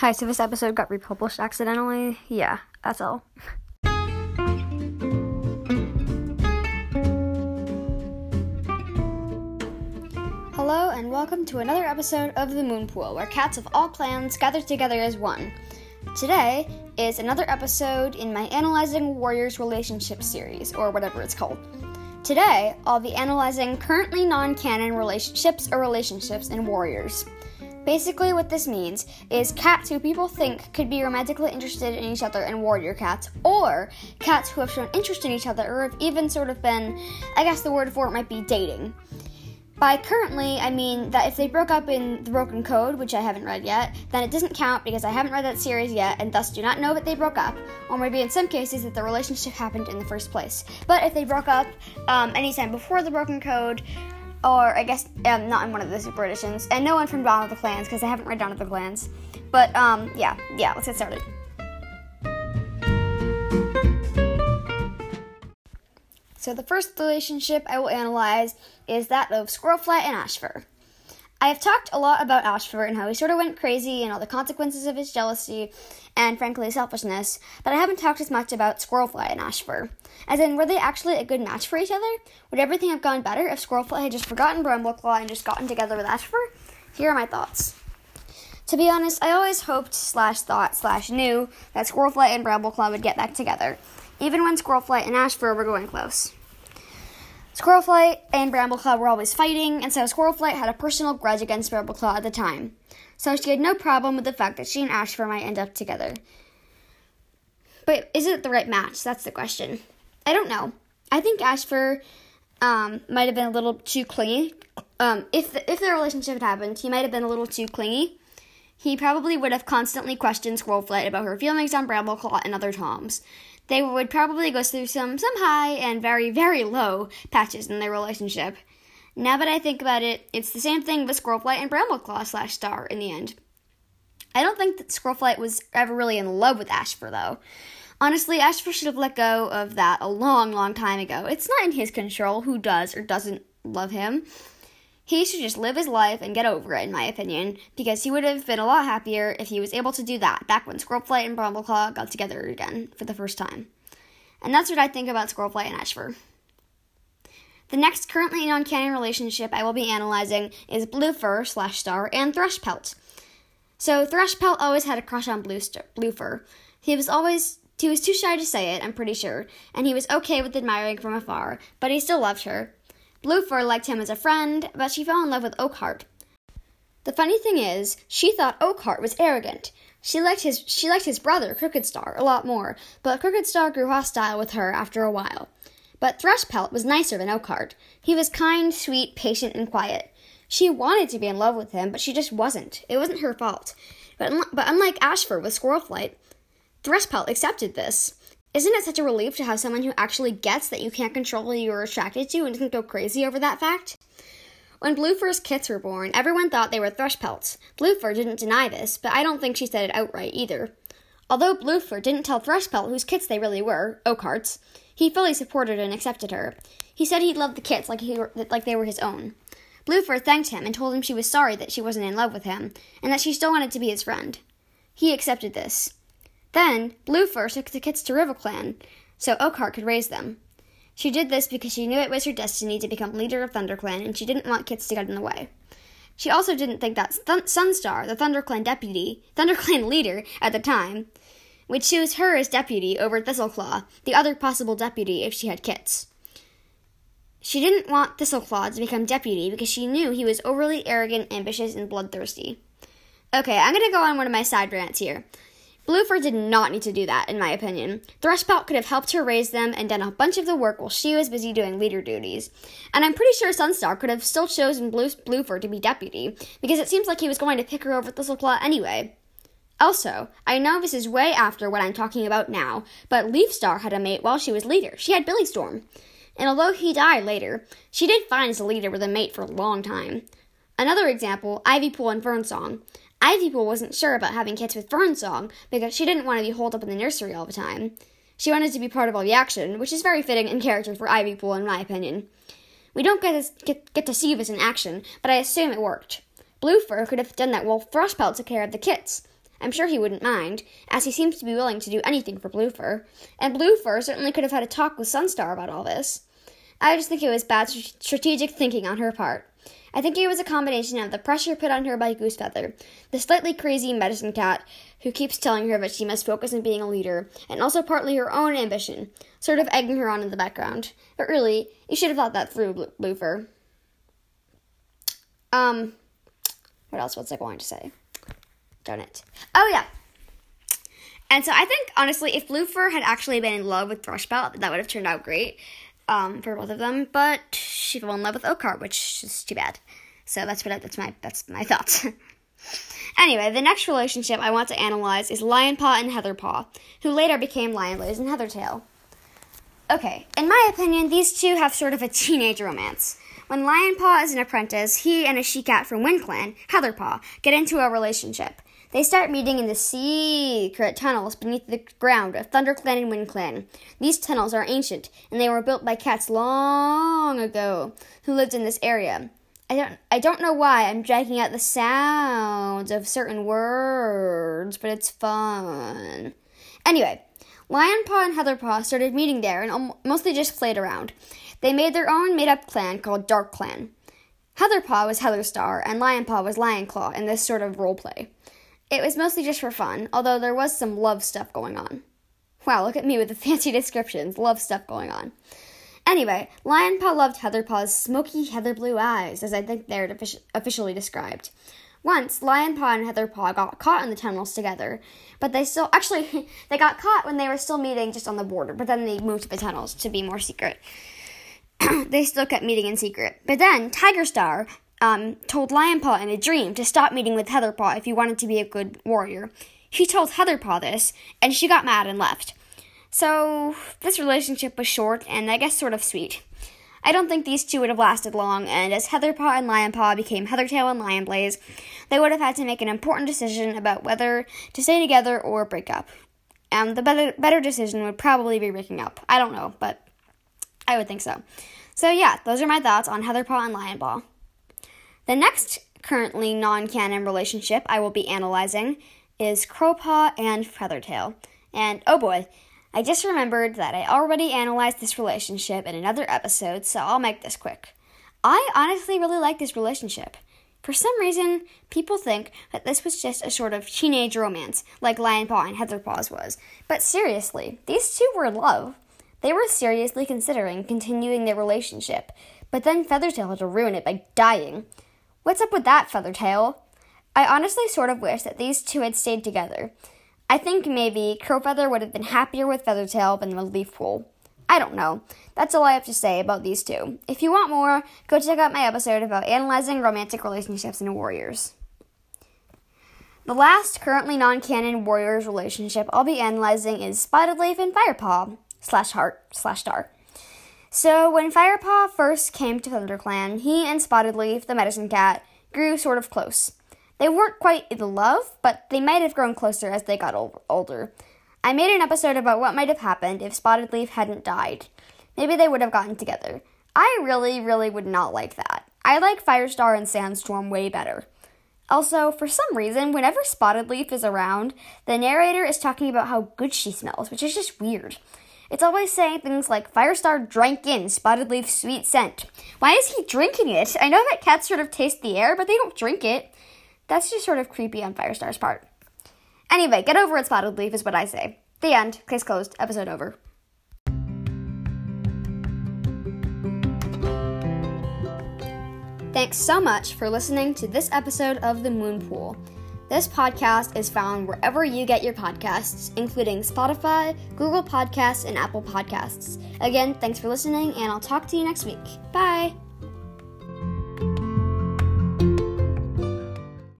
Hi, so this episode got republished accidentally. Yeah, that's all. Hello, and welcome to another episode of The Moonpool, where cats of all clans gather together as one. Today is another episode in my Analyzing Warriors Relationship series, or whatever it's called. Today, I'll be analyzing currently non canon relationships or relationships in Warriors. Basically, what this means is cats who people think could be romantically interested in each other and warrior cats, or cats who have shown interest in each other or have even sort of been, I guess the word for it might be dating. By currently, I mean that if they broke up in The Broken Code, which I haven't read yet, then it doesn't count because I haven't read that series yet and thus do not know that they broke up, or maybe in some cases that the relationship happened in the first place. But if they broke up um, anytime before The Broken Code, or I guess um, not in one of the super editions, and no one from Dawn of the Clans because I haven't read Dawn of the Clans. But um, yeah, yeah, let's get started. So the first relationship I will analyze is that of Squirrelflight and Ashfur. I have talked a lot about Ashfur and how he sort of went crazy and all the consequences of his jealousy and frankly selfishness, but I haven't talked as much about Squirrelflight and Ashfur. As in, were they actually a good match for each other? Would everything have gone better if Squirrelflight had just forgotten Brambleclaw and just gotten together with Ashfur? Here are my thoughts. To be honest, I always hoped slash thought slash knew that Squirrelflight and Brambleclaw would get back together, even when Squirrelflight and Ashfur were going close. Squirrelflight and Brambleclaw were always fighting, and so Squirrelflight had a personal grudge against Brambleclaw at the time. So she had no problem with the fact that she and Ashfur might end up together. But is it the right match? That's the question. I don't know. I think Ashfur um, might have been a little too clingy. Um, if the, if their relationship had happened, he might have been a little too clingy. He probably would have constantly questioned Squirrelflight about her feelings on Brambleclaw and other Toms they would probably go through some some high and very very low patches in their relationship. Now that I think about it, it's the same thing with Squirrelflight and Brambleclaw slash Star in the end. I don't think that Squirrelflight was ever really in love with Ashfur though. Honestly, Ashfur should have let go of that a long, long time ago. It's not in his control who does or doesn't love him. He should just live his life and get over it, in my opinion, because he would have been a lot happier if he was able to do that back when Squirrelflight and Brambleclaw got together again for the first time. And that's what I think about Squirrelflight and Ashfur. The next currently non-canon relationship I will be analyzing is Bluefur slash Star and Thrushpelt. So Thrushpelt always had a crush on Bluestar, Bluefur. He was always he was too shy to say it, I'm pretty sure, and he was okay with admiring from afar, but he still loved her. Bluefur liked him as a friend, but she fell in love with Oakheart. The funny thing is, she thought Oakheart was arrogant. She liked his she liked his brother, Crookedstar, a lot more, but Crookedstar grew hostile with her after a while. But Thrushpelt was nicer than Oakheart. He was kind, sweet, patient, and quiet. She wanted to be in love with him, but she just wasn't. It wasn't her fault. But, but unlike Ashfur with Squirrelflight, Thrushpelt accepted this. Isn't it such a relief to have someone who actually gets that you can't control who you're attracted to and doesn't go crazy over that fact? When Bluefur's kits were born, everyone thought they were Thrushpelts. Bluefur didn't deny this, but I don't think she said it outright either. Although Bluefur didn't tell Thrushpelt whose kits they really were, Oakheart's, he fully supported and accepted her. He said he loved the kits like, he were, like they were his own. Bluefur thanked him and told him she was sorry that she wasn't in love with him, and that she still wanted to be his friend. He accepted this. Then, Bluefur took the kits to RiverClan so Oakheart could raise them. She did this because she knew it was her destiny to become leader of ThunderClan and she didn't want Kits to get in the way. She also didn't think that Th- Sunstar, the ThunderClan deputy, ThunderClan leader at the time, would choose her as deputy over Thistleclaw, the other possible deputy if she had Kits. She didn't want Thistleclaw to become deputy because she knew he was overly arrogant, ambitious, and bloodthirsty. Okay, I'm gonna go on one of my side rants here. Bluefur did not need to do that, in my opinion. Thrushpelt could have helped her raise them and done a bunch of the work while she was busy doing leader duties. And I'm pretty sure Sunstar could have still chosen Blue- Bluefur to be deputy, because it seems like he was going to pick her over Thistleclaw anyway. Also, I know this is way after what I'm talking about now, but Leafstar had a mate while she was leader. She had Billystorm. And although he died later, she did fine as a leader with a mate for a long time. Another example, Ivypool and Fernsong. Ivypool wasn't sure about having kids with Fernsong because she didn't want to be holed up in the nursery all the time. She wanted to be part of all the action, which is very fitting in character for Ivypool, in my opinion. We don't get to, get, get to see this in action, but I assume it worked. Bluefur could have done that while Thrushpelt took care of the kits. I'm sure he wouldn't mind, as he seems to be willing to do anything for Bluefur, and Bluefur certainly could have had a talk with Sunstar about all this. I just think it was bad strategic thinking on her part. I think it was a combination of the pressure put on her by Goosefeather, the slightly crazy medicine cat who keeps telling her that she must focus on being a leader, and also partly her own ambition, sort of egging her on in the background. But really, you should have thought that through, Bluefur. Um, what else was I going to say? Darn it. Oh, yeah. And so I think, honestly, if Bluefur had actually been in love with Thrushpelt, that would have turned out great um, for both of them. But she fell in love with Oakheart, which is too bad. So that's what I, that's my that's my thoughts. anyway, the next relationship I want to analyze is Lionpaw and Heatherpaw, who later became Lionblaze and Heathertail. Okay, in my opinion, these two have sort of a teenage romance. When Lionpaw is an apprentice, he and a she-cat from WindClan, Heatherpaw, get into a relationship. They start meeting in the secret tunnels beneath the ground of ThunderClan and WindClan. These tunnels are ancient, and they were built by cats long ago who lived in this area. I don't I don't know why I'm dragging out the sounds of certain words, but it's fun. Anyway, Lionpaw and Heatherpaw started meeting there and mostly just played around. They made their own made-up clan called Dark Clan. Heatherpaw was Heatherstar and Lionpaw was Lionclaw in this sort of role play. It was mostly just for fun, although there was some love stuff going on. Wow, look at me with the fancy descriptions. Love stuff going on. Anyway, Lionpaw loved Heatherpaw's smoky heather blue eyes, as I think they're officially described. Once, Lionpaw and Heatherpaw got caught in the tunnels together, but they still actually they got caught when they were still meeting just on the border, but then they moved to the tunnels to be more secret. they still kept meeting in secret. But then Tigerstar um, told Lionpaw in a dream to stop meeting with Heatherpaw if he wanted to be a good warrior. He told Heatherpaw this, and she got mad and left. So, this relationship was short and I guess sort of sweet. I don't think these two would have lasted long, and as Heatherpaw and Lionpaw became Heathertail and Lionblaze, they would have had to make an important decision about whether to stay together or break up. And the better, better decision would probably be breaking up. I don't know, but I would think so. So, yeah, those are my thoughts on Heatherpaw and Lionpaw. The next currently non canon relationship I will be analyzing is Crowpaw and Feathertail. And oh boy, I just remembered that I already analyzed this relationship in another episode, so I'll make this quick. I honestly really like this relationship. For some reason, people think that this was just a sort of teenage romance, like Lionpaw and Heatherpaws was. But seriously, these two were in love. They were seriously considering continuing their relationship, but then Feathertail had to ruin it by dying. What's up with that, Feathertail? I honestly sort of wish that these two had stayed together. I think maybe Crowfeather would have been happier with Feathertail than with Leafpool. I don't know. That's all I have to say about these two. If you want more, go check out my episode about analyzing romantic relationships in warriors. The last currently non-canon warriors relationship I'll be analyzing is Spottedleaf and Firepaw slash Heart slash Star. So when Firepaw first came to ThunderClan, he and Spottedleaf, the medicine cat, grew sort of close. They weren't quite in love, but they might have grown closer as they got older. I made an episode about what might have happened if Spottedleaf hadn't died. Maybe they would have gotten together. I really, really would not like that. I like Firestar and Sandstorm way better. Also, for some reason, whenever Spottedleaf is around, the narrator is talking about how good she smells, which is just weird. It's always saying things like Firestar drank in Spottedleaf's sweet scent. Why is he drinking it? I know that cats sort of taste the air, but they don't drink it. That's just sort of creepy on Firestar's part. Anyway, get over it, Spottedleaf, is what I say. The end. Case closed. Episode over. Thanks so much for listening to this episode of The Moonpool. This podcast is found wherever you get your podcasts, including Spotify, Google Podcasts, and Apple Podcasts. Again, thanks for listening, and I'll talk to you next week. Bye!